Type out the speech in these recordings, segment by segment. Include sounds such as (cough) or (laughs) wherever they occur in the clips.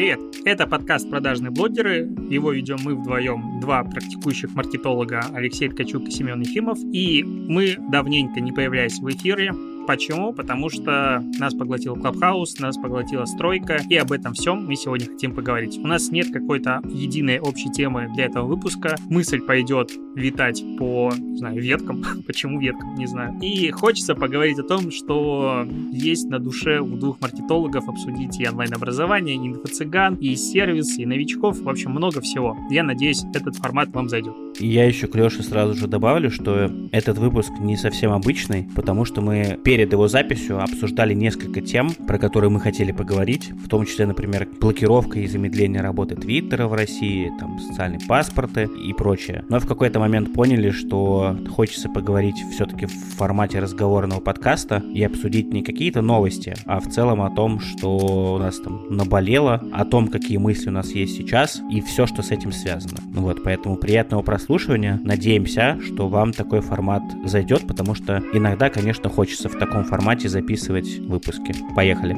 Привет! Это подкаст «Продажные блогеры». Его ведем мы вдвоем, два практикующих маркетолога Алексей Ткачук и Семен Ефимов. И мы давненько не появлялись в эфире, Почему? Потому что нас поглотил Клабхаус, нас поглотила стройка, и об этом всем мы сегодня хотим поговорить. У нас нет какой-то единой общей темы для этого выпуска. Мысль пойдет витать по, не знаю, веткам. (laughs) Почему веткам, не знаю. И хочется поговорить о том, что есть на душе у двух маркетологов обсудить и онлайн-образование, и инфо-цыган, и сервис, и новичков. В общем, много всего. Я надеюсь, этот формат вам зайдет. Я еще к Леше сразу же добавлю, что этот выпуск не совсем обычный, потому что мы перед его записью обсуждали несколько тем, про которые мы хотели поговорить, в том числе, например, блокировка и замедление работы Твиттера в России, там, социальные паспорты и прочее. Но в какой-то момент поняли, что хочется поговорить все-таки в формате разговорного подкаста и обсудить не какие-то новости, а в целом о том, что у нас там наболело, о том, какие мысли у нас есть сейчас и все, что с этим связано. Ну вот, поэтому приятного прослушивания. Надеемся, что вам такой формат зайдет, потому что иногда, конечно, хочется в таком формате записывать выпуски. Поехали.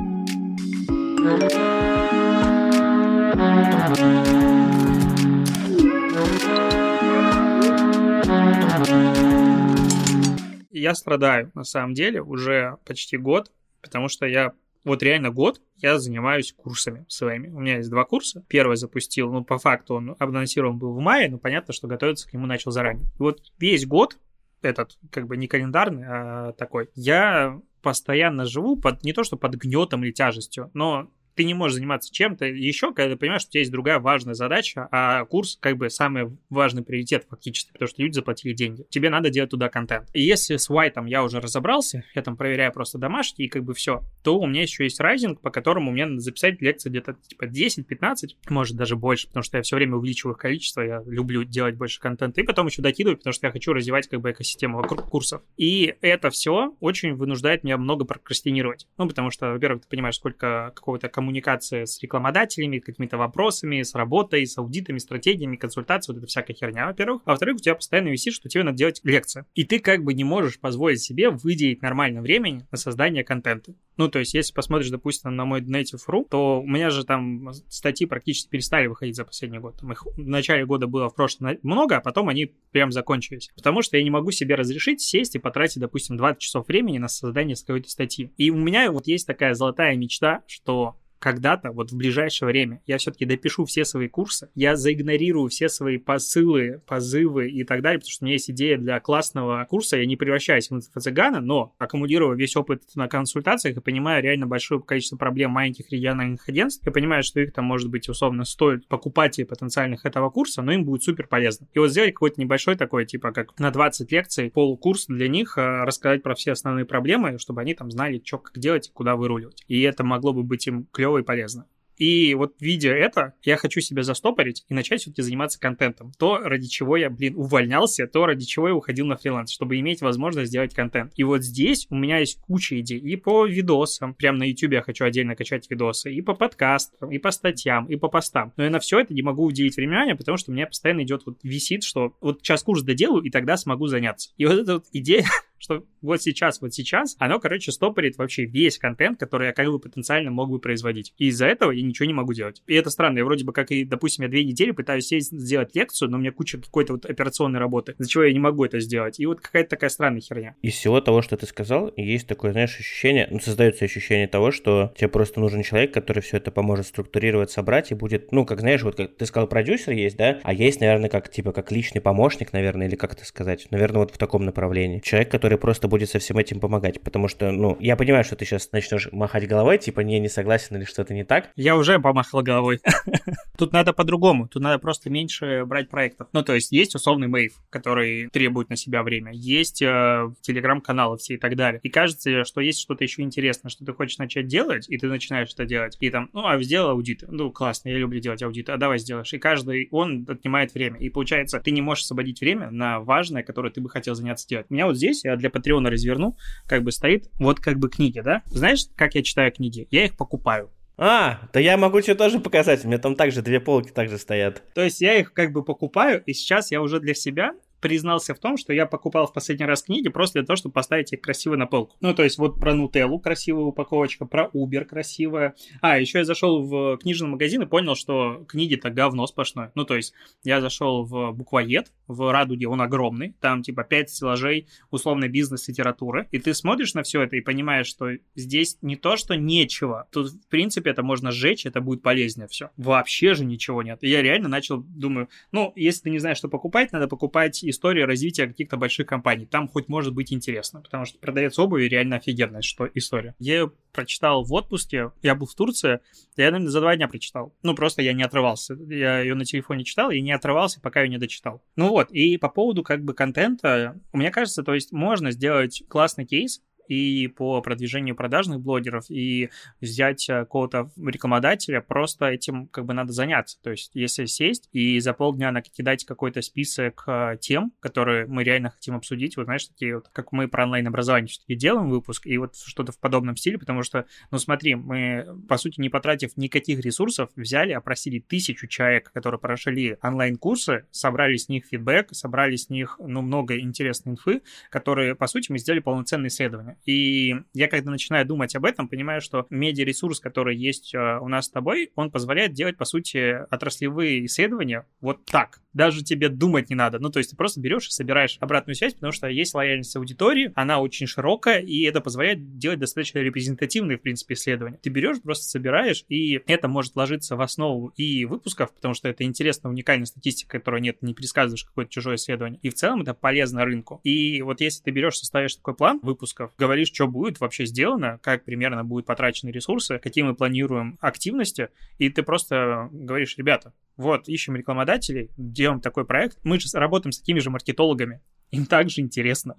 Я страдаю, на самом деле, уже почти год, потому что я вот реально год я занимаюсь курсами своими. У меня есть два курса. Первый запустил, ну, по факту он анонсирован был в мае, но понятно, что готовиться к нему начал заранее. И вот весь год этот, как бы не календарный, а такой, я постоянно живу под, не то что под гнетом или тяжестью, но ты не можешь заниматься чем-то еще, когда ты понимаешь, что у тебя есть другая важная задача, а курс как бы самый важный приоритет фактически, потому что люди заплатили деньги. Тебе надо делать туда контент. И если с White я уже разобрался, я там проверяю просто домашние и как бы все, то у меня еще есть Rising, по которому мне надо записать лекции где-то типа 10-15, может даже больше, потому что я все время увеличиваю их количество, я люблю делать больше контента, и потом еще докидываю, потому что я хочу развивать как бы экосистему вокруг курсов. И это все очень вынуждает меня много прокрастинировать. Ну, потому что, во-первых, ты понимаешь, сколько какого-то коммуникация с рекламодателями, какими-то вопросами, с работой, с аудитами, стратегиями, консультацией, вот это всякая херня, во-первых. А во-вторых, у тебя постоянно висит, что тебе надо делать лекции. И ты как бы не можешь позволить себе выделить нормально времени на создание контента. Ну, то есть, если посмотришь, допустим, на мой Native.ru, то у меня же там статьи практически перестали выходить за последний год. Там их в начале года было в прошлом много, а потом они прям закончились. Потому что я не могу себе разрешить сесть и потратить, допустим, 20 часов времени на создание какой-то статьи. И у меня вот есть такая золотая мечта, что когда-то, вот в ближайшее время, я все-таки допишу все свои курсы, я заигнорирую все свои посылы, позывы и так далее, потому что у меня есть идея для классного курса, я не превращаюсь в инфо-цыгана, но аккумулирую весь опыт на консультациях понимаю реально большое количество проблем маленьких региональных агентств, я понимаю, что их там, может быть, условно стоит покупателей потенциальных этого курса, но им будет супер полезно. И вот сделать какой-то небольшой такой, типа, как на 20 лекций, полукурс для них, э, рассказать про все основные проблемы, чтобы они там знали, что как делать и куда выруливать. И это могло бы быть им клево клево и полезно. И вот видя это, я хочу себя застопорить и начать все-таки заниматься контентом. То, ради чего я, блин, увольнялся, то, ради чего я уходил на фриланс, чтобы иметь возможность сделать контент. И вот здесь у меня есть куча идей. И по видосам, прям на YouTube я хочу отдельно качать видосы, и по подкастам, и по статьям, и по постам. Но я на все это не могу уделить внимание, потому что у меня постоянно идет вот висит, что вот сейчас курс доделаю, и тогда смогу заняться. И вот эта вот идея (laughs) что вот сейчас, вот сейчас, оно, короче, стопорит вообще весь контент, который я как бы потенциально мог бы производить. И из-за этого я ничего не могу делать. И это странно. Я вроде бы как и, допустим, я две недели пытаюсь сесть сделать лекцию, но у меня куча какой-то вот операционной работы, за чего я не могу это сделать. И вот какая-то такая странная херня. Из всего того, что ты сказал, есть такое, знаешь, ощущение, ну, создается ощущение того, что тебе просто нужен человек, который все это поможет структурировать, собрать и будет, ну, как знаешь, вот как ты сказал, продюсер есть, да, а есть, наверное, как, типа, как личный помощник, наверное, или как это сказать, наверное, вот в таком направлении. Человек, который который просто будет со всем этим помогать. Потому что, ну, я понимаю, что ты сейчас начнешь махать головой, типа, не, не согласен или что-то не так. Я уже помахал головой. (laughs) Тут надо по-другому. Тут надо просто меньше брать проектов. Ну, то есть есть условный мейв, который требует на себя время. Есть э, телеграм-каналы все и так далее. И кажется, что есть что-то еще интересное, что ты хочешь начать делать, и ты начинаешь это делать. И там, ну, а сделал аудит. Ну, классно, я люблю делать аудит. А давай сделаешь. И каждый, он отнимает время. И получается, ты не можешь освободить время на важное, которое ты бы хотел заняться делать. У меня вот здесь, я для Патреона разверну, как бы стоит вот как бы книги, да? Знаешь, как я читаю книги? Я их покупаю. А, да я могу тебе тоже показать, у меня там также две полки также стоят. То есть я их как бы покупаю, и сейчас я уже для себя признался в том, что я покупал в последний раз книги просто для того, чтобы поставить их красиво на полку. Ну, то есть вот про Нутеллу красивая упаковочка, про Uber красивая. А, еще я зашел в книжный магазин и понял, что книги-то говно сплошное. Ну, то есть я зашел в буквоед, в Радуге, он огромный, там типа 5 стеллажей условной бизнес-литературы, и ты смотришь на все это и понимаешь, что здесь не то, что нечего, тут, в принципе, это можно сжечь, это будет полезнее все. Вообще же ничего нет. И я реально начал, думаю, ну, если ты не знаешь, что покупать, надо покупать историю развития каких-то больших компаний. Там хоть может быть интересно, потому что продавец обуви реально офигенная что история. Я ее прочитал в отпуске, я был в Турции, я, наверное, за два дня прочитал. Ну, просто я не отрывался. Я ее на телефоне читал и не отрывался, пока ее не дочитал. Ну вот, и по поводу как бы контента, мне кажется, то есть можно сделать классный кейс, и по продвижению продажных блогеров, и взять э, какого-то рекламодателя, просто этим как бы надо заняться. То есть если сесть и за полдня накидать какой-то список э, тем, которые мы реально хотим обсудить, вот знаешь, такие вот, как мы про онлайн-образование все-таки делаем выпуск, и вот что-то в подобном стиле, потому что, ну смотри, мы, по сути, не потратив никаких ресурсов, взяли, опросили тысячу человек, которые прошли онлайн-курсы, собрали с них фидбэк, собрали с них, ну, много интересной инфы, которые, по сути, мы сделали полноценное исследование. И я, когда начинаю думать об этом, понимаю, что медиаресурс, который есть э, у нас с тобой, он позволяет делать, по сути, отраслевые исследования вот так. Даже тебе думать не надо. Ну, то есть ты просто берешь и собираешь обратную связь, потому что есть лояльность аудитории, она очень широкая, и это позволяет делать достаточно репрезентативные, в принципе, исследования. Ты берешь, просто собираешь, и это может ложиться в основу и выпусков, потому что это интересная, уникальная статистика, которой нет, не пересказываешь какое-то чужое исследование. И в целом это полезно рынку. И вот если ты берешь, составишь такой план выпусков, говоришь, что будет вообще сделано, как примерно будут потрачены ресурсы, какие мы планируем активности, и ты просто говоришь, ребята, вот, ищем рекламодателей, делаем такой проект, мы же работаем с такими же маркетологами, им также интересно.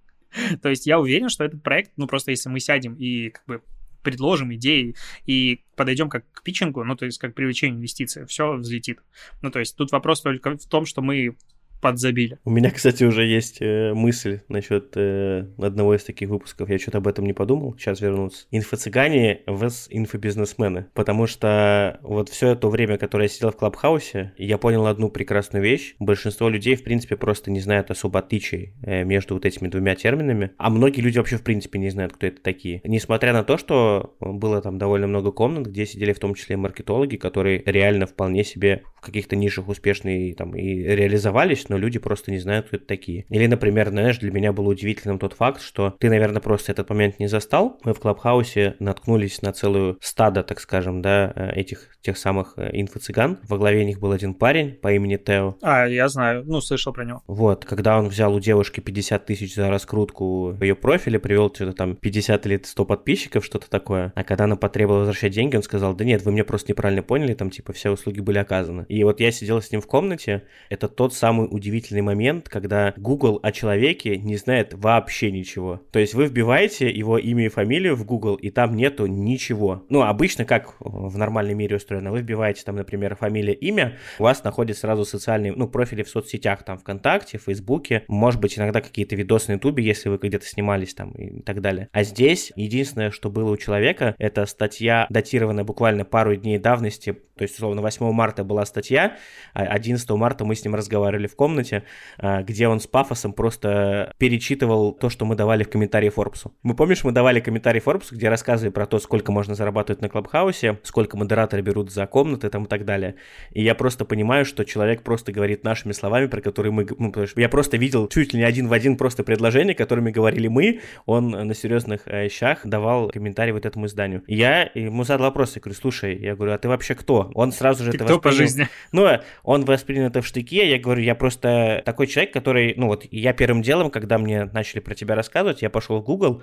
(laughs) То есть я уверен, что этот проект, ну просто если мы сядем и как бы предложим идеи и подойдем как к питчингу, ну, то есть как к привлечению инвестиций, все взлетит. Ну, то есть тут вопрос только в том, что мы подзабили. У меня, (laughs) кстати, уже есть э, мысль насчет э, одного из таких выпусков. Я что-то об этом не подумал. Сейчас вернуться. Инфо-цыгане vs инфобизнесмены. Потому что вот все это время, которое я сидел в Клабхаусе, я понял одну прекрасную вещь. Большинство людей, в принципе, просто не знают особо отличий э, между вот этими двумя терминами. А многие люди вообще, в принципе, не знают, кто это такие. Несмотря на то, что было там довольно много комнат, где сидели в том числе маркетологи, которые реально вполне себе в каких-то нишах успешные там и реализовались, но люди просто не знают, кто это такие. Или, например, знаешь, для меня было удивительным тот факт, что ты, наверное, просто этот момент не застал. Мы в Клабхаусе наткнулись на целую стадо, так скажем, да, э, этих тех самых э, инфо-цыган. Во главе них был один парень по имени Тео. А, я знаю, ну, слышал про него. Вот, когда он взял у девушки 50 тысяч за раскрутку ее профиля, привел что-то там 50 или 100 подписчиков, что-то такое. А когда она потребовала возвращать деньги, он сказал, да нет, вы меня просто неправильно поняли, там типа все услуги были оказаны. И вот я сидел с ним в комнате, это тот самый удивительный момент, когда Google о человеке не знает вообще ничего. То есть вы вбиваете его имя и фамилию в Google, и там нету ничего. Ну, обычно, как в нормальном мире устроено, вы вбиваете там, например, фамилия, имя, у вас находят сразу социальные, ну, профили в соцсетях, там, ВКонтакте, Фейсбуке, может быть, иногда какие-то видосы на Ютубе, если вы где-то снимались там и так далее. А здесь единственное, что было у человека, это статья, датированная буквально пару дней давности, то есть, условно, 8 марта была статья, 11 а марта мы с ним разговаривали в комнате, а, где он с пафосом просто перечитывал то, что мы давали в комментарии Форбсу. Мы помнишь, мы давали комментарий Форбсу, где рассказывали про то, сколько можно зарабатывать на Клабхаусе, сколько модераторы берут за комнаты там и так далее. И я просто понимаю, что человек просто говорит нашими словами, про которые мы... Ну, я просто видел чуть ли не один в один просто предложение, которыми говорили мы, он на серьезных э, щах давал комментарий вот этому изданию. Я ему задал вопрос, я говорю, слушай, я говорю, а ты вообще кто? Он сразу же ты это кто воспринял... по жизни? Ну, он воспринял это в штыке, я говорю, я просто такой человек, который, ну вот, я первым делом, когда мне начали про тебя рассказывать, я пошел в Google,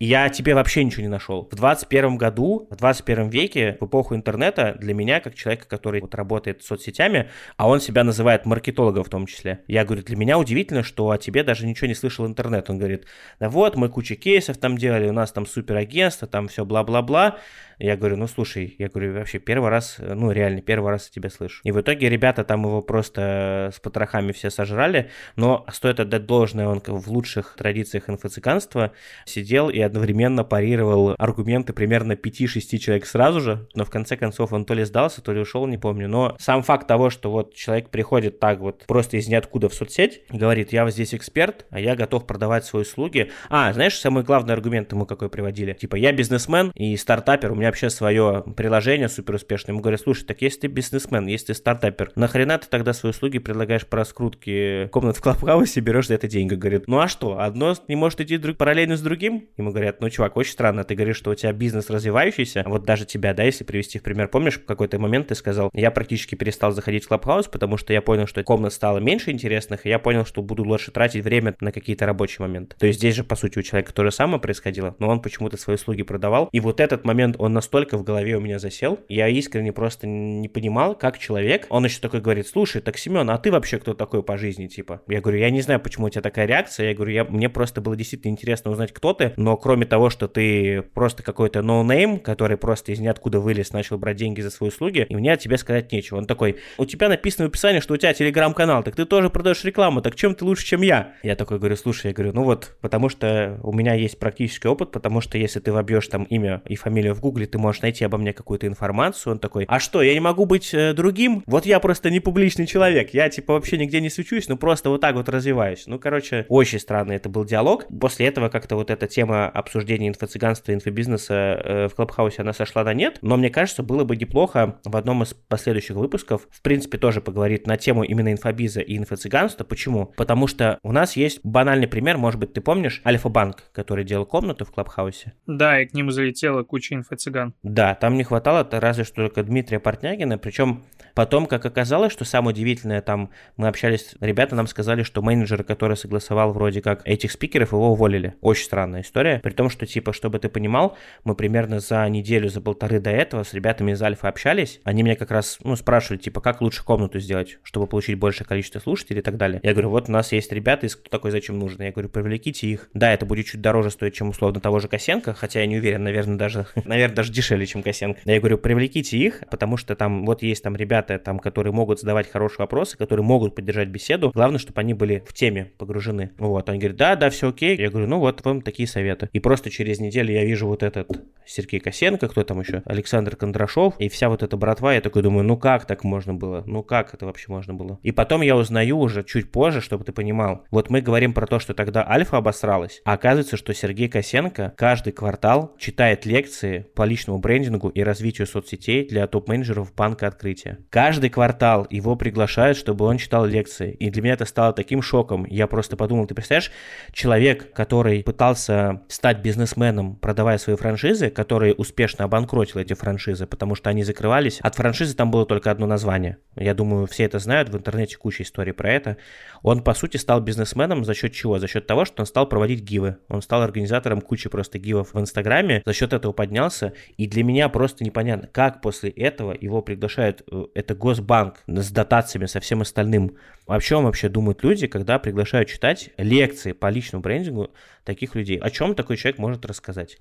я тебе вообще ничего не нашел. В 21 году, в 21 веке, в эпоху интернета, для меня, как человека, который вот работает с соцсетями, а он себя называет маркетологом в том числе, я говорю, для меня удивительно, что о тебе даже ничего не слышал интернет. Он говорит, да вот, мы кучу кейсов там делали, у нас там суперагентство, там все бла-бла-бла. Я говорю, ну слушай, я говорю, вообще первый раз, ну реально первый раз я тебя слышу. И в итоге ребята там его просто с потрохами все сожрали, но стоит отдать должное, он в лучших традициях инфо-цыганства сидел и одновременно парировал аргументы примерно 5-6 человек сразу же, но в конце концов он то ли сдался, то ли ушел, не помню. Но сам факт того, что вот человек приходит так вот просто из ниоткуда в соцсеть, говорит, я здесь эксперт, а я готов продавать свои услуги. А, знаешь, самый главный аргумент ему какой приводили? Типа, я бизнесмен и стартапер, у меня вообще свое приложение супер успешное. Ему говорят, слушай, так если ты бизнесмен, если ты стартапер, нахрена ты тогда свои услуги предлагаешь по раскрутке комнат в Клабхаусе, берешь за это деньги? Говорит, ну а что, одно не может идти параллельно с другим? Ему говорят, ну, чувак, очень странно, ты говоришь, что у тебя бизнес развивающийся, вот даже тебя, да, если привести в пример, помнишь, в какой-то момент ты сказал, я практически перестал заходить в Clubhouse, потому что я понял, что комнат стало меньше интересных, и я понял, что буду лучше тратить время на какие-то рабочие моменты. То есть здесь же, по сути, у человека то же самое происходило, но он почему-то свои услуги продавал, и вот этот момент, он настолько в голове у меня засел, я искренне просто не понимал, как человек, он еще такой говорит, слушай, так, Семен, а ты вообще кто такой по жизни, типа? Я говорю, я не знаю, почему у тебя такая реакция, я говорю, я, мне просто было действительно интересно узнать, кто ты, но кроме того, что ты просто какой-то ноунейм, который просто из ниоткуда вылез, начал брать деньги за свои услуги, и мне от тебя сказать нечего. Он такой, у тебя написано в описании, что у тебя телеграм-канал, так ты тоже продаешь рекламу, так чем ты лучше, чем я? Я такой говорю, слушай, я говорю, ну вот, потому что у меня есть практический опыт, потому что если ты вобьешь там имя и фамилию в гугле, ты можешь найти обо мне какую-то информацию. Он такой, а что, я не могу быть э, другим? Вот я просто не публичный человек, я типа вообще нигде не свечусь, ну просто вот так вот развиваюсь. Ну, короче, очень странный это был диалог. После этого как-то вот эта тема обсуждения инфо-цыганства, инфобизнеса э, в Клабхаусе, она сошла на нет. Но мне кажется, было бы неплохо в одном из последующих выпусков, в принципе, тоже поговорить на тему именно инфобиза и инфо-цыганства. Почему? Потому что у нас есть банальный пример, может быть, ты помнишь, Альфа-банк, который делал комнату в Клабхаусе? Да, и к ним залетела куча инфо-цыган. Да, там не хватало разве что только Дмитрия Портнягина, причем потом, как оказалось, что самое удивительное, там мы общались, ребята нам сказали, что менеджер, который согласовал вроде как этих спикеров, его уволили. Очень странная история, при том, что, типа, чтобы ты понимал, мы примерно за неделю, за полторы до этого с ребятами из Альфа общались, они меня как раз, ну, спрашивали, типа, как лучше комнату сделать, чтобы получить большее количество слушателей и так далее. Я говорю, вот у нас есть ребята, из такой зачем нужно? Я говорю, привлеките их. Да, это будет чуть дороже стоить, чем условно того же Косенко, хотя я не уверен, наверное, даже, (laughs) наверное, даже дешевле, чем Косенко. Я говорю, привлеките их, потому что там вот есть там ребята, там, которые могут задавать хорошие вопросы, которые могут поддержать беседу. Главное, чтобы они были в теме погружены. Вот, он говорит, да, да, все окей. Я говорю, ну вот вам такие советы. И просто через неделю я вижу вот этот Сергей Косенко, кто там еще, Александр Кондрашов, и вся вот эта братва, я такой думаю, ну как так можно было? Ну как это вообще можно было? И потом я узнаю уже чуть позже, чтобы ты понимал, вот мы говорим про то, что тогда Альфа обосралась, а оказывается, что Сергей Косенко каждый квартал читает лекции по личному брендингу и развитию соцсетей для топ-менеджеров банка открытия. Каждый квартал его приглашают, чтобы он читал лекции. И для меня это стало таким шоком. Я просто подумал, ты представляешь, человек, который пытался стать бизнесменом, продавая свои франшизы, который успешно обанкротил эти франшизы, потому что они закрывались. От франшизы там было только одно название. Я думаю, все это знают, в интернете куча историй про это. Он, по сути, стал бизнесменом за счет чего? За счет того, что он стал проводить гивы. Он стал организатором кучи просто гивов в Инстаграме, за счет этого поднялся. И для меня просто непонятно, как после этого его приглашают, э, это Госбанк с дотациями, со всем остальным. О чем вообще думают люди, когда приглашают читать лекции по личному брендингу таких людей? О чем такой человек может рассказать?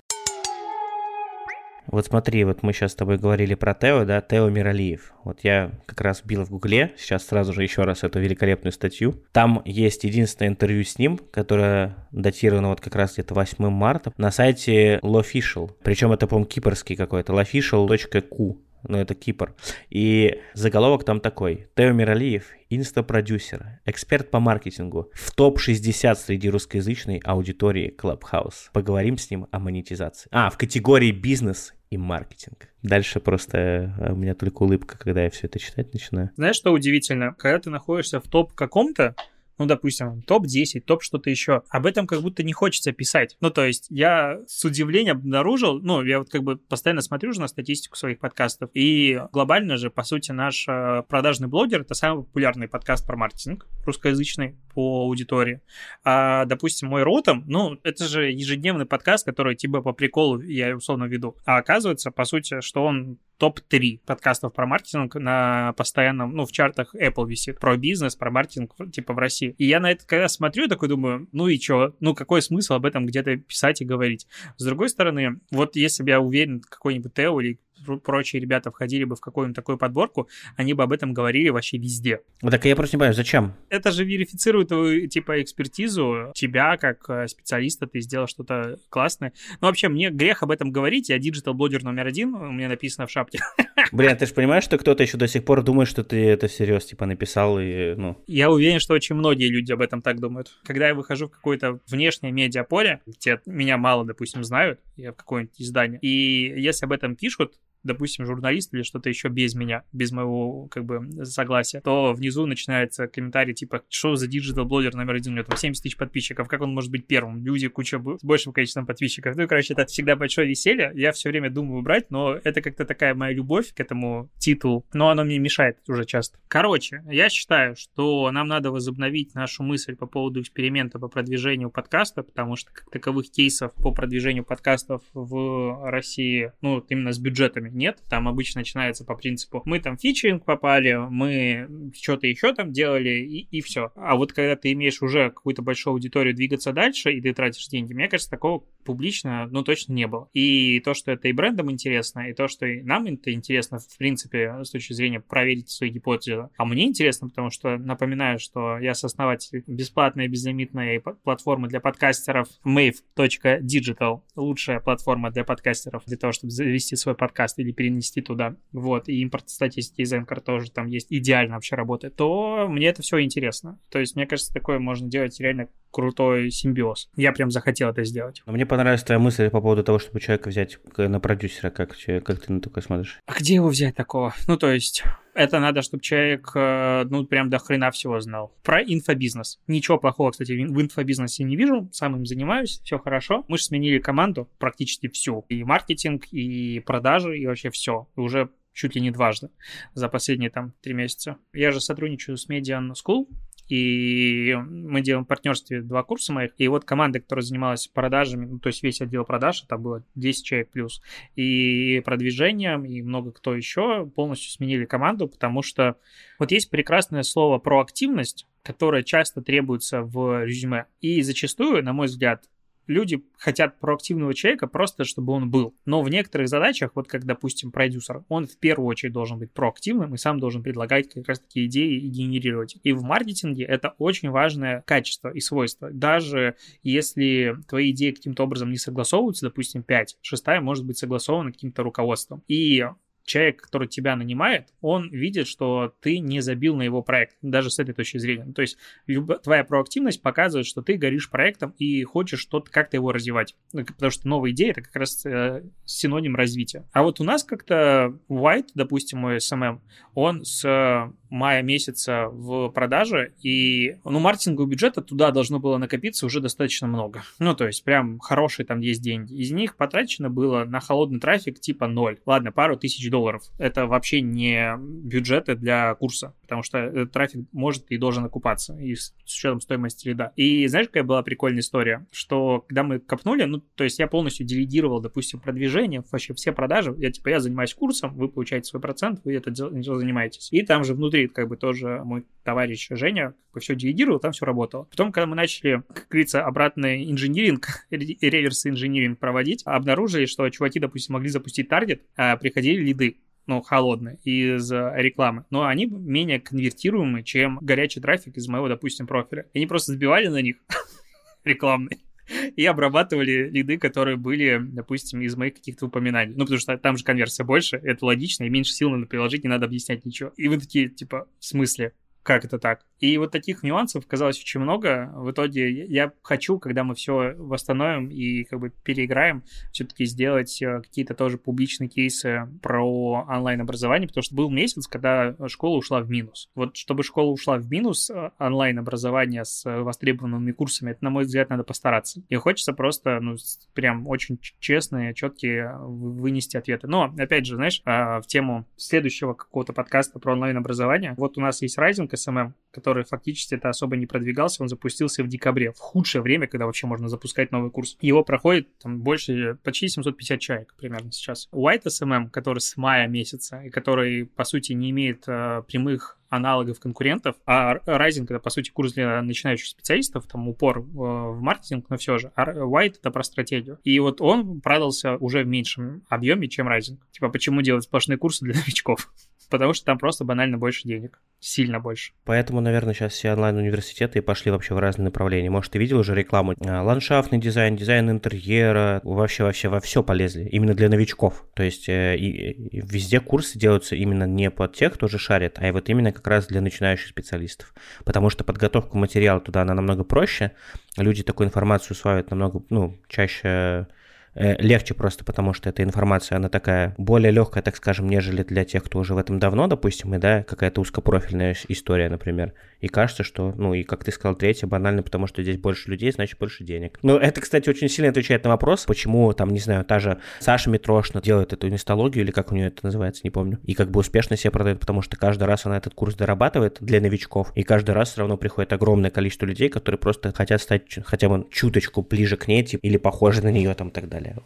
Вот смотри, вот мы сейчас с тобой говорили про Тео, да, Тео Миралиев. Вот я как раз бил в Гугле, сейчас сразу же еще раз эту великолепную статью. Там есть единственное интервью с ним, которое датировано вот как раз где-то 8 марта на сайте Lofficial. Причем это, по-моему, кипрский какой-то, lofficial.cu ну это Кипр. И заголовок там такой. Тео Миралиев, инстапродюсер, эксперт по маркетингу, в топ-60 среди русскоязычной аудитории Clubhouse. Поговорим с ним о монетизации. А, в категории бизнес и маркетинг. Дальше просто э, у меня только улыбка, когда я все это читать начинаю. Знаешь, что удивительно? Когда ты находишься в топ каком-то, ну, допустим, топ-10, топ что-то еще. Об этом как будто не хочется писать. Ну, то есть я с удивлением обнаружил, ну, я вот как бы постоянно смотрю уже на статистику своих подкастов, и глобально же, по сути, наш э, продажный блогер — это самый популярный подкаст про маркетинг русскоязычный по аудитории. А, допустим, мой Ротом, ну, это же ежедневный подкаст, который типа по приколу я условно веду. А оказывается, по сути, что он топ-3 подкастов про маркетинг на постоянном, ну, в чартах Apple висит. Про бизнес, про маркетинг, типа в России. И я на это когда смотрю, такой думаю, ну и чё? Ну, какой смысл об этом где-то писать и говорить? С другой стороны, вот если бы я уверен, какой-нибудь Тео или прочие ребята входили бы в какую-нибудь такую подборку, они бы об этом говорили вообще везде. Так я просто не понимаю, зачем? Это же верифицирует твою, типа, экспертизу тебя как э, специалиста, ты сделал что-то классное. Ну, вообще, мне грех об этом говорить, я digital-блогер номер один, у меня написано в шапке. (laughs) Блин, ты же понимаешь, что кто-то еще до сих пор думает, что ты это всерьез, типа, написал и, ну... Я уверен, что очень многие люди об этом так думают. Когда я выхожу в какое-то внешнее медиаполе, где меня мало, допустим, знают, я в какое-нибудь издание, и если об этом пишут, допустим, журналист или что-то еще без меня, без моего, как бы, согласия, то внизу начинается комментарий типа, что за digital-блогер номер один, у него там 70 тысяч подписчиков, как он может быть первым? Люди, куча с большим количеством подписчиков. Ну, короче, это всегда большое веселье, я все время думаю убрать, но это как-то такая моя любовь к этому титулу, но оно мне мешает уже часто. Короче, я считаю, что нам надо возобновить нашу мысль по поводу эксперимента по продвижению подкаста, потому что как таковых кейсов по продвижению подкастов в России, ну, именно с бюджетами нет. Там обычно начинается по принципу, мы там фичеринг попали, мы что-то еще там делали, и, и все. А вот когда ты имеешь уже какую-то большую аудиторию двигаться дальше, и ты тратишь деньги, мне кажется, такого публично, ну, точно не было. И то, что это и брендам интересно, и то, что и нам это интересно, в принципе, с точки зрения проверить свои гипотезы. А мне интересно, потому что напоминаю, что я сооснователь бесплатной безлимитной платформы для подкастеров mave.digital. Лучшая платформа для подкастеров для того, чтобы завести свой подкаст или перенести туда. Вот. И импорт статистики из Anchor тоже там есть. Идеально вообще работает. То мне это все интересно. То есть, мне кажется, такое можно делать реально крутой симбиоз. Я прям захотел это сделать. Но мне понравилась твоя мысль по поводу того, чтобы человека взять на продюсера. Как, как ты на такое смотришь? А где его взять такого? Ну, то есть, это надо, чтобы человек, э, ну, прям до хрена всего знал. Про инфобизнес. Ничего плохого, кстати, в инфобизнесе не вижу, сам им занимаюсь, все хорошо. Мы же сменили команду практически всю. И маркетинг, и продажи, и вообще все. И уже чуть ли не дважды за последние там три месяца. Я же сотрудничаю с Median School, и мы делаем в партнерстве два курса моих, и вот команда, которая занималась продажами, ну, то есть весь отдел продаж, это было 10 человек плюс, и продвижением, и много кто еще полностью сменили команду, потому что вот есть прекрасное слово проактивность, которое часто требуется в резюме. И зачастую, на мой взгляд, люди хотят проактивного человека просто, чтобы он был. Но в некоторых задачах, вот как, допустим, продюсер, он в первую очередь должен быть проактивным и сам должен предлагать как раз такие идеи и генерировать. И в маркетинге это очень важное качество и свойство. Даже если твои идеи каким-то образом не согласовываются, допустим, 5, шестая может быть согласована каким-то руководством. И человек, который тебя нанимает, он видит, что ты не забил на его проект, даже с этой точки зрения. То есть люб... твоя проактивность показывает, что ты горишь проектом и хочешь что-то как-то его развивать. Ну, потому что новая идея — это как раз э, синоним развития. А вот у нас как-то White, допустим, мой SMM, он с мая месяца в продаже, и, ну, маркетингового бюджета туда должно было накопиться уже достаточно много. Ну, то есть прям хорошие там есть деньги. Из них потрачено было на холодный трафик типа ноль. Ладно, пару тысяч долларов. Это вообще не бюджеты для курса, потому что этот трафик может и должен окупаться, и с учетом стоимости лида. И знаешь, какая была прикольная история? Что когда мы копнули, ну, то есть я полностью делегировал, допустим, продвижение, вообще все продажи, я типа, я занимаюсь курсом, вы получаете свой процент, вы это занимаетесь. И там же внутри внутри как бы тоже мой товарищ Женя как бы все делегировал, там все работало. Потом, когда мы начали, как говорится, обратный инжиниринг, (laughs) реверс инжиниринг проводить, обнаружили, что чуваки, допустим, могли запустить таргет, а приходили лиды ну, холодные, из рекламы, но они менее конвертируемые, чем горячий трафик из моего, допустим, профиля. И они просто сбивали на них (laughs) рекламный (laughs) и обрабатывали лиды, которые были, допустим, из моих каких-то упоминаний. Ну, потому что там же конверсия больше, это логично, и меньше сил надо приложить, не надо объяснять ничего. И вы такие, типа, в смысле? Как это так? И вот таких нюансов казалось очень много. В итоге я хочу, когда мы все восстановим и как бы переиграем, все-таки сделать э, какие-то тоже публичные кейсы про онлайн-образование, потому что был месяц, когда школа ушла в минус. Вот чтобы школа ушла в минус, э, онлайн-образование с востребованными курсами, это, на мой взгляд, надо постараться. И хочется просто, ну, прям очень честные, четкие вынести ответы. Но, опять же, знаешь, а, в тему следующего какого-то подкаста про онлайн-образование, вот у нас есть Rising SMM, который который фактически это особо не продвигался, он запустился в декабре, в худшее время, когда вообще можно запускать новый курс. Его проходит там больше, почти 750 человек примерно сейчас. White SMM, который с мая месяца, и который, по сути, не имеет э, прямых аналогов конкурентов, а Rising это, по сути, курс для начинающих специалистов, там упор в маркетинг, но все же. А White это про стратегию. И вот он продался уже в меньшем объеме, чем Rising. Типа, почему делать сплошные курсы для новичков? (laughs) Потому что там просто банально больше денег. Сильно больше. Поэтому, наверное, сейчас все онлайн-университеты пошли вообще в разные направления. Может, ты видел уже рекламу? А, ландшафтный дизайн, дизайн интерьера, вообще-вообще во все полезли. Именно для новичков. То есть э, и, и везде курсы делаются именно не под тех, кто же шарит, а вот именно как раз для начинающих специалистов. Потому что подготовка материала туда, она намного проще. Люди такую информацию усваивают намного, ну, чаще легче просто потому, что эта информация, она такая более легкая, так скажем, нежели для тех, кто уже в этом давно, допустим, и да, какая-то узкопрофильная история, например. И кажется, что, ну, и как ты сказал, третье банально, потому что здесь больше людей, значит, больше денег. Но это, кстати, очень сильно отвечает на вопрос, почему, там, не знаю, та же Саша Митрошна делает эту инсталогию, или как у нее это называется, не помню, и как бы успешно себя продает, потому что каждый раз она этот курс дорабатывает для новичков, и каждый раз все равно приходит огромное количество людей, которые просто хотят стать хотя бы чуточку ближе к ней, типа, или похожи на нее, там, и так далее далее.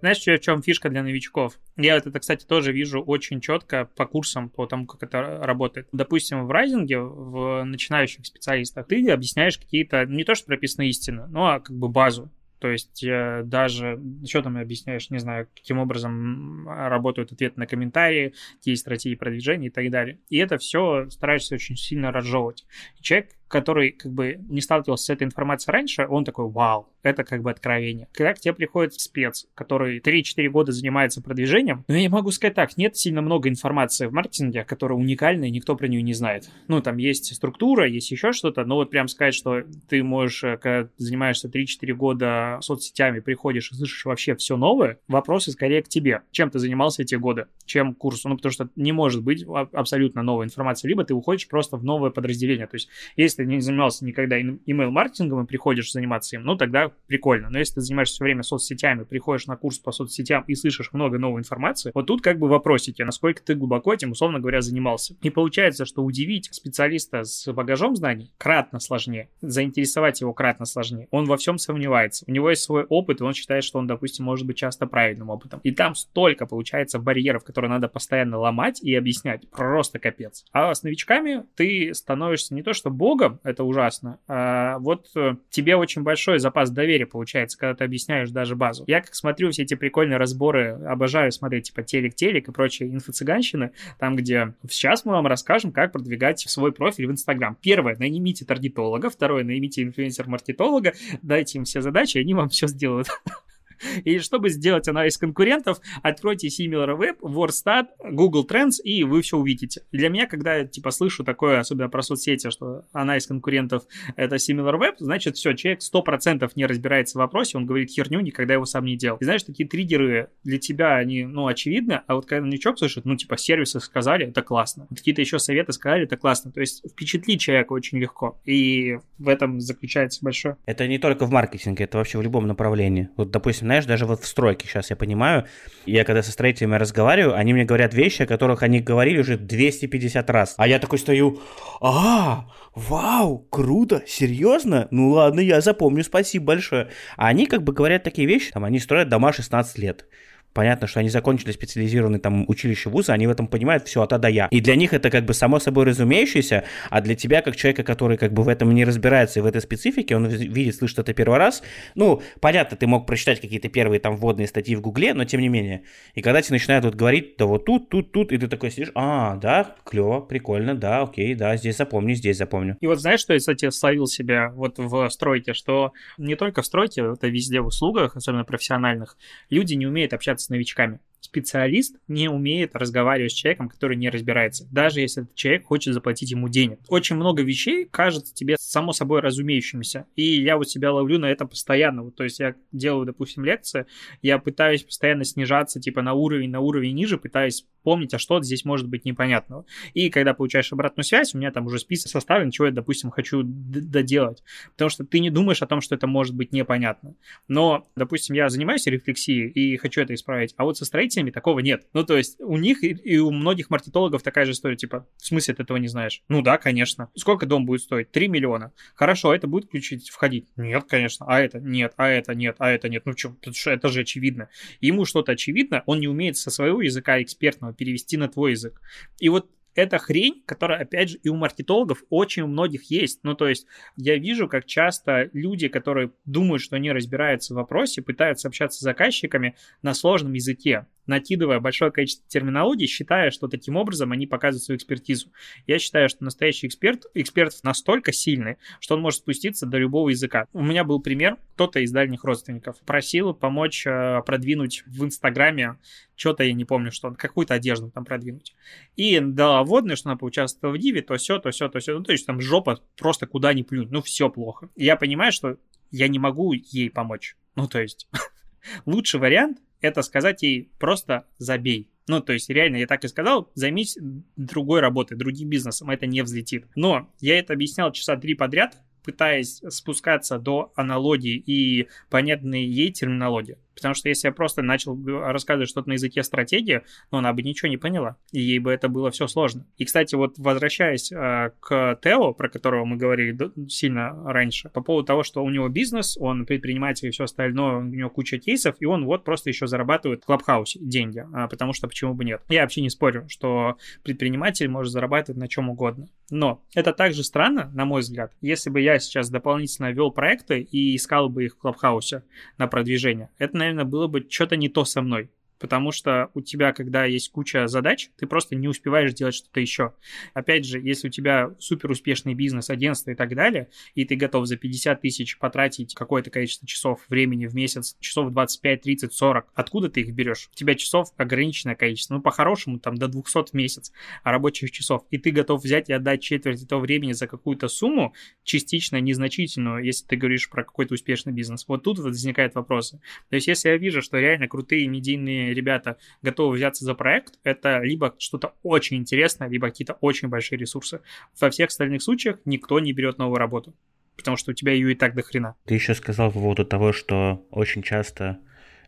Знаешь, в чем фишка для новичков? Я это, кстати, тоже вижу очень четко по курсам, по тому, как это работает. Допустим, в райзинге, в начинающих специалистах, ты объясняешь какие-то, не то что прописные истины, но а как бы базу. То есть э, даже, что там объясняешь, не знаю, каким образом работают ответы на комментарии, какие стратегии продвижения и так далее. И это все стараешься очень сильно разжевывать. Человек который как бы не сталкивался с этой информацией раньше, он такой, вау, это как бы откровение. Когда к тебе приходит спец, который 3-4 года занимается продвижением, ну, я могу сказать так, нет сильно много информации в маркетинге, которая уникальная, и никто про нее не знает. Ну, там есть структура, есть еще что-то, но вот прям сказать, что ты можешь, э, когда занимаешься 3-4 года соцсетями, приходишь и слышишь вообще все новое, вопросы скорее к тебе. Чем ты занимался эти годы? Чем курс? Ну, потому что не может быть абсолютно новая информация. Либо ты уходишь просто в новое подразделение. То есть, если не занимался никогда email-маркетингом и приходишь заниматься им, ну, тогда прикольно. Но если ты занимаешься все время соцсетями, приходишь на курс по соцсетям и слышишь много новой информации, вот тут как бы вопросики, насколько ты глубоко этим, условно говоря, занимался. И получается, что удивить специалиста с багажом знаний кратно сложнее, заинтересовать его кратно сложнее. Он во всем сомневается. У него есть свой опыт, и он считает, что он, допустим, может быть часто правильным опытом. И там столько, получается, барьеров, которые надо постоянно ломать и объяснять. Просто капец. А с новичками ты становишься не то что богом, это ужасно. А вот э, тебе очень большой запас доверия получается, когда ты объясняешь даже базу. Я как смотрю все эти прикольные разборы, обожаю смотреть типа телек-телек и прочие инфо-цыганщины, там, где сейчас мы вам расскажем, как продвигать свой профиль в Инстаграм. Первое, наймите таргетолога, второе, наймите инфлюенсер-маркетолога, дайте им все задачи, они вам все сделают. (laughs) (laughs) И чтобы сделать анализ конкурентов, откройте SimilarWeb, WordStat, Google Trends, и вы все увидите. Для меня, когда я, типа, слышу такое, особенно про соцсети, что анализ конкурентов — это SimilarWeb, значит, все, человек 100% не разбирается в вопросе, он говорит херню, никогда его сам не делал. И знаешь, такие триггеры для тебя, они, ну, очевидны, а вот когда новичок слышит, ну, типа, сервисы сказали, это классно. какие-то еще советы сказали, это классно. То есть впечатлить человека очень легко. И в этом заключается большое. Это не только в маркетинге, это вообще в любом направлении. Вот, допустим, знаешь, даже вот в стройке сейчас я понимаю, я когда со строителями разговариваю, они мне говорят вещи, о которых они говорили уже 250 раз. А я такой стою, а, вау, круто, серьезно? Ну ладно, я запомню, спасибо большое. А они как бы говорят такие вещи, там, они строят дома 16 лет понятно, что они закончили специализированные там училище вуза, они в этом понимают все от А до Я. И для них это как бы само собой разумеющееся, а для тебя, как человека, который как бы в этом не разбирается и в этой специфике, он видит, слышит это первый раз, ну, понятно, ты мог прочитать какие-то первые там вводные статьи в Гугле, но тем не менее. И когда тебе начинают вот говорить, да вот тут, тут, тут, и ты такой сидишь, а, да, клево, прикольно, да, окей, да, здесь запомню, здесь запомню. И вот знаешь, что я, кстати, словил себя вот в стройке, что не только в стройке, это везде в услугах, особенно профессиональных, люди не умеют общаться с новичками специалист не умеет разговаривать с человеком, который не разбирается, даже если этот человек хочет заплатить ему денег. Очень много вещей кажется тебе само собой разумеющимися, и я вот себя ловлю на это постоянно. Вот, то есть я делаю, допустим, лекции, я пытаюсь постоянно снижаться типа на уровень, на уровень ниже, пытаюсь помнить, а что здесь может быть непонятного. И когда получаешь обратную связь, у меня там уже список составлен, чего я, допустим, хочу доделать. Потому что ты не думаешь о том, что это может быть непонятно. Но, допустим, я занимаюсь рефлексией и хочу это исправить, а вот со строителем событиями такого нет. Ну, то есть у них и, у многих маркетологов такая же история, типа, в смысле ты этого не знаешь? Ну да, конечно. Сколько дом будет стоить? 3 миллиона. Хорошо, это будет включить, входить? Нет, конечно. А это нет, а это нет, а это нет. Ну что, это же очевидно. Ему что-то очевидно, он не умеет со своего языка экспертного перевести на твой язык. И вот это хрень, которая, опять же, и у маркетологов очень у многих есть. Ну, то есть я вижу, как часто люди, которые думают, что они разбираются в вопросе, пытаются общаться с заказчиками на сложном языке накидывая большое количество терминологий, считая, что таким образом они показывают свою экспертизу. Я считаю, что настоящий эксперт, эксперт настолько сильный, что он может спуститься до любого языка. У меня был пример, кто-то из дальних родственников просил помочь э, продвинуть в Инстаграме что-то, я не помню, что какую-то одежду там продвинуть. И дала водную, что она поучаствовала в Диве, то все, то все, то все. Ну, то есть там жопа просто куда ни плюнь, ну, все плохо. Я понимаю, что я не могу ей помочь. Ну, то есть, (laughs) лучший вариант это сказать ей просто забей. Ну, то есть, реально, я так и сказал, займись другой работой, другим бизнесом, это не взлетит. Но я это объяснял часа три подряд, пытаясь спускаться до аналогии и понятной ей терминологии. Потому что если я просто начал рассказывать что-то на языке стратегии, ну, она бы ничего не поняла, и ей бы это было все сложно. И, кстати, вот возвращаясь э, к Тео, про которого мы говорили сильно раньше, по поводу того, что у него бизнес, он предприниматель и все остальное, у него куча кейсов, и он вот просто еще зарабатывает в Клабхаусе деньги, а, потому что почему бы нет. Я вообще не спорю, что предприниматель может зарабатывать на чем угодно. Но это также странно, на мой взгляд, если бы я сейчас дополнительно вел проекты и искал бы их в Клабхаусе на продвижение. Это, наверное, было бы что-то не то со мной потому что у тебя, когда есть куча задач, ты просто не успеваешь делать что-то еще. Опять же, если у тебя супер успешный бизнес, агентство и так далее, и ты готов за 50 тысяч потратить какое-то количество часов времени в месяц, часов 25, 30, 40, откуда ты их берешь? У тебя часов ограниченное количество, ну, по-хорошему, там, до 200 в месяц рабочих часов, и ты готов взять и отдать четверть этого времени за какую-то сумму, частично незначительную, если ты говоришь про какой-то успешный бизнес. Вот тут возникают вопросы. То есть, если я вижу, что реально крутые медийные ребята готовы взяться за проект, это либо что-то очень интересное, либо какие-то очень большие ресурсы. Во всех остальных случаях никто не берет новую работу, потому что у тебя ее и так до хрена. Ты еще сказал по поводу того, что очень часто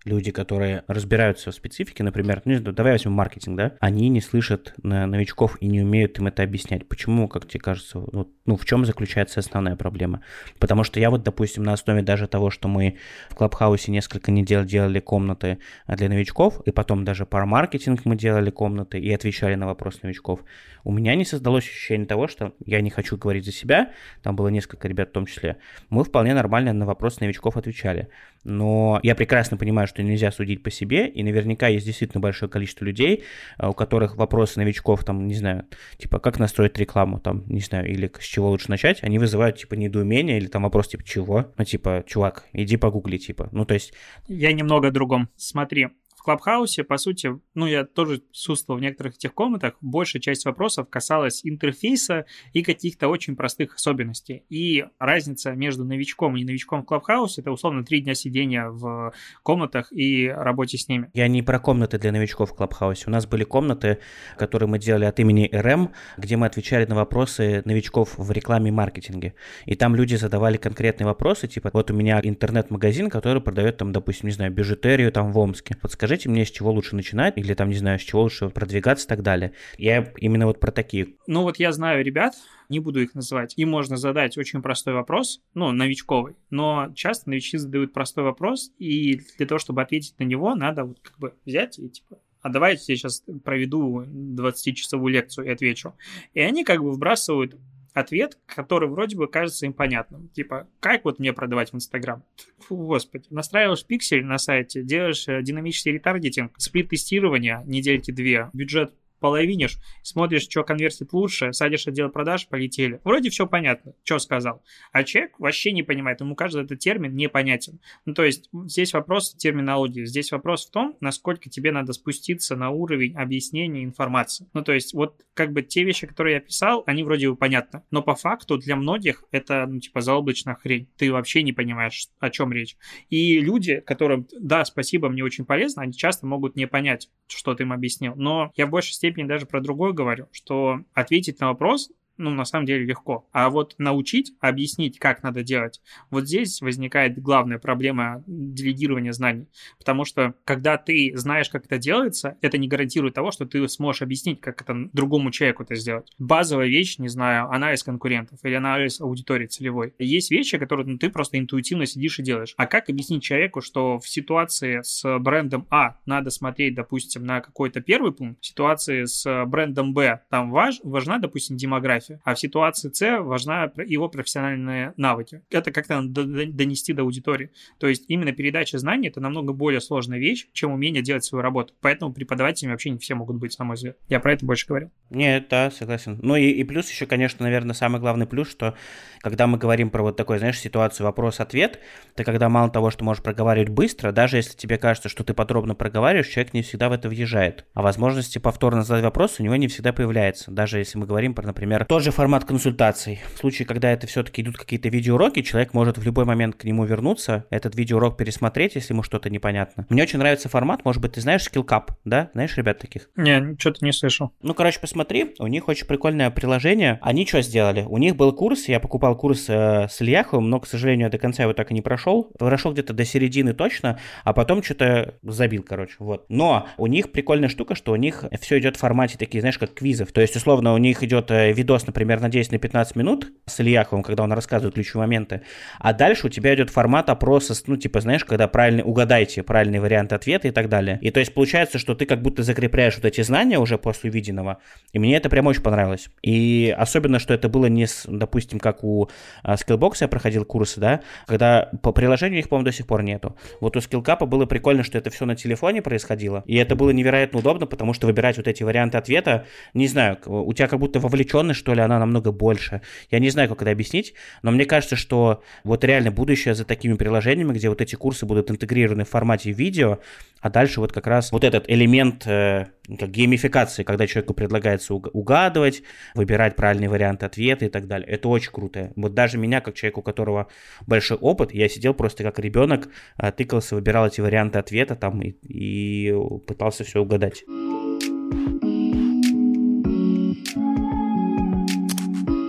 люди, которые разбираются в специфике, например, ну, давай возьмем маркетинг, да, они не слышат новичков и не умеют им это объяснять. Почему, как тебе кажется, вот, ну, в чем заключается основная проблема? Потому что я вот, допустим, на основе даже того, что мы в Клабхаусе несколько недель делали комнаты для новичков, и потом даже пар маркетинг мы делали комнаты и отвечали на вопросы новичков, у меня не создалось ощущение того, что я не хочу говорить за себя, там было несколько ребят в том числе, мы вполне нормально на вопросы новичков отвечали. Но я прекрасно понимаю, что нельзя судить по себе, и наверняка есть действительно большое количество людей, э, у которых вопросы новичков, там, не знаю, типа, как настроить рекламу, там, не знаю, или с чего лучше начать, они вызывают, типа, недоумение, или там вопрос, типа, чего? Ну, типа, чувак, иди погугли, типа, ну, то есть... Я немного о другом. Смотри, Клабхаусе, по сути, ну, я тоже присутствовал в некоторых этих комнатах, большая часть вопросов касалась интерфейса и каких-то очень простых особенностей. И разница между новичком и новичком в Клабхаусе — это, условно, три дня сидения в комнатах и работе с ними. Я не про комнаты для новичков в Клабхаусе. У нас были комнаты, которые мы делали от имени РМ, где мы отвечали на вопросы новичков в рекламе и маркетинге. И там люди задавали конкретные вопросы, типа, вот у меня интернет-магазин, который продает, там, допустим, не знаю, бижутерию там в Омске. Подскажи, скажите мне, с чего лучше начинать, или там, не знаю, с чего лучше продвигаться и так далее. Я именно вот про такие. Ну вот я знаю ребят, не буду их называть, им можно задать очень простой вопрос, ну, новичковый, но часто новички задают простой вопрос, и для того, чтобы ответить на него, надо вот как бы взять и типа а давайте я сейчас проведу 20-часовую лекцию и отвечу. И они как бы вбрасывают ответ, который вроде бы кажется им понятным. Типа, как вот мне продавать в Инстаграм? Фу, господи. Настраиваешь пиксель на сайте, делаешь э, динамический ретардитинг, сплит-тестирование недельки две, бюджет половинишь, смотришь, что конвертит лучше, садишь отдел продаж, полетели. Вроде все понятно, что сказал. А человек вообще не понимает, ему кажется, этот термин непонятен. Ну, то есть здесь вопрос терминологии, здесь вопрос в том, насколько тебе надо спуститься на уровень объяснения информации. Ну, то есть вот как бы те вещи, которые я писал, они вроде бы понятны, но по факту для многих это, ну, типа, заоблачная хрень. Ты вообще не понимаешь, о чем речь. И люди, которым, да, спасибо, мне очень полезно, они часто могут не понять, что ты им объяснил. Но я в большей степени даже про другое говорю, что ответить на вопрос ну, на самом деле легко. А вот научить, объяснить, как надо делать, вот здесь возникает главная проблема делегирования знаний. Потому что, когда ты знаешь, как это делается, это не гарантирует того, что ты сможешь объяснить, как это другому человеку это сделать. Базовая вещь, не знаю, анализ конкурентов или анализ аудитории целевой. Есть вещи, которые ну, ты просто интуитивно сидишь и делаешь. А как объяснить человеку, что в ситуации с брендом А надо смотреть, допустим, на какой-то первый пункт, в ситуации с брендом Б там важ, важна, допустим, демография, а в ситуации С важна его профессиональные навыки. Это как-то донести до аудитории. То есть именно передача знаний это намного более сложная вещь, чем умение делать свою работу. Поэтому преподавателями вообще не все могут быть, на мой взгляд. Я про это больше говорил. Нет, да, согласен. Ну и, и плюс еще, конечно, наверное, самый главный плюс, что когда мы говорим про вот такой, знаешь, ситуацию вопрос-ответ, ты когда мало того, что можешь проговаривать быстро, даже если тебе кажется, что ты подробно проговариваешь, человек не всегда в это въезжает. А возможности повторно задать вопрос у него не всегда появляется. Даже если мы говорим про, например, тот же формат консультаций. В случае, когда это все-таки идут какие-то видеоуроки, человек может в любой момент к нему вернуться, этот видеоурок пересмотреть, если ему что-то непонятно. Мне очень нравится формат, может быть, ты знаешь Skillcap, да? Знаешь ребят таких? Не, что-то не слышал. Ну, короче, посмотри, у них очень прикольное приложение. Они что сделали? У них был курс, я покупал курс э, с Ильяховым, но, к сожалению, до конца его так и не прошел. Прошел где-то до середины точно, а потом что-то забил, короче, вот. Но у них прикольная штука, что у них все идет в формате такие, знаешь, как квизов. То есть, условно, у них идет э, например, на 10 на 15 минут с Ильяховым, когда он рассказывает ключевые моменты, а дальше у тебя идет формат опроса, ну, типа, знаешь, когда правильно угадайте правильный вариант ответа и так далее. И то есть получается, что ты как будто закрепляешь вот эти знания уже после увиденного, и мне это прям очень понравилось. И особенно, что это было не, с, допустим, как у а, Skillbox я проходил курсы, да, когда по приложению их, по-моему, до сих пор нету. Вот у Skillcap было прикольно, что это все на телефоне происходило, и это было невероятно удобно, потому что выбирать вот эти варианты ответа, не знаю, у тебя как будто вовлеченность, что ли, она намного больше. Я не знаю, как это объяснить, но мне кажется, что вот реально будущее за такими приложениями, где вот эти курсы будут интегрированы в формате видео, а дальше вот как раз вот этот элемент э, как геймификации, когда человеку предлагается угадывать, выбирать правильный вариант ответа и так далее. Это очень круто. Вот даже меня, как человек, у которого большой опыт, я сидел просто как ребенок, э, тыкался, выбирал эти варианты ответа там и, и пытался все угадать.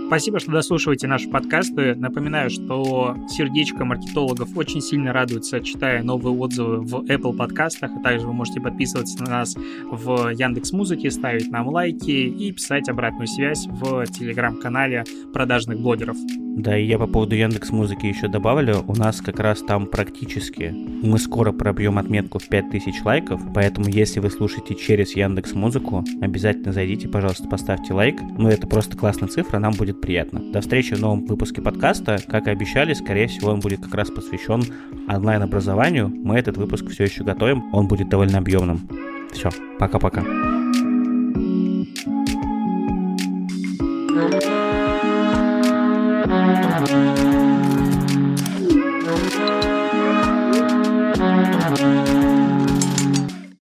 Спасибо, что дослушиваете наши подкасты. Напоминаю, что сердечко маркетологов очень сильно радуется, читая новые отзывы в Apple подкастах, а также вы можете подписываться на нас в Яндекс Музыке, ставить нам лайки и писать обратную связь в телеграм-канале продажных блогеров. Да, и я по поводу Яндекс Музыки еще добавлю, у нас как раз там практически мы скоро пробьем отметку в 5000 лайков, поэтому если вы слушаете через Яндекс Музыку, обязательно зайдите, пожалуйста, поставьте лайк. Ну, это просто классная цифра, нам будет приятно. До встречи в новом выпуске подкаста. Как и обещали, скорее всего, он будет как раз посвящен онлайн-образованию. Мы этот выпуск все еще готовим, он будет довольно объемным. Все, пока-пока.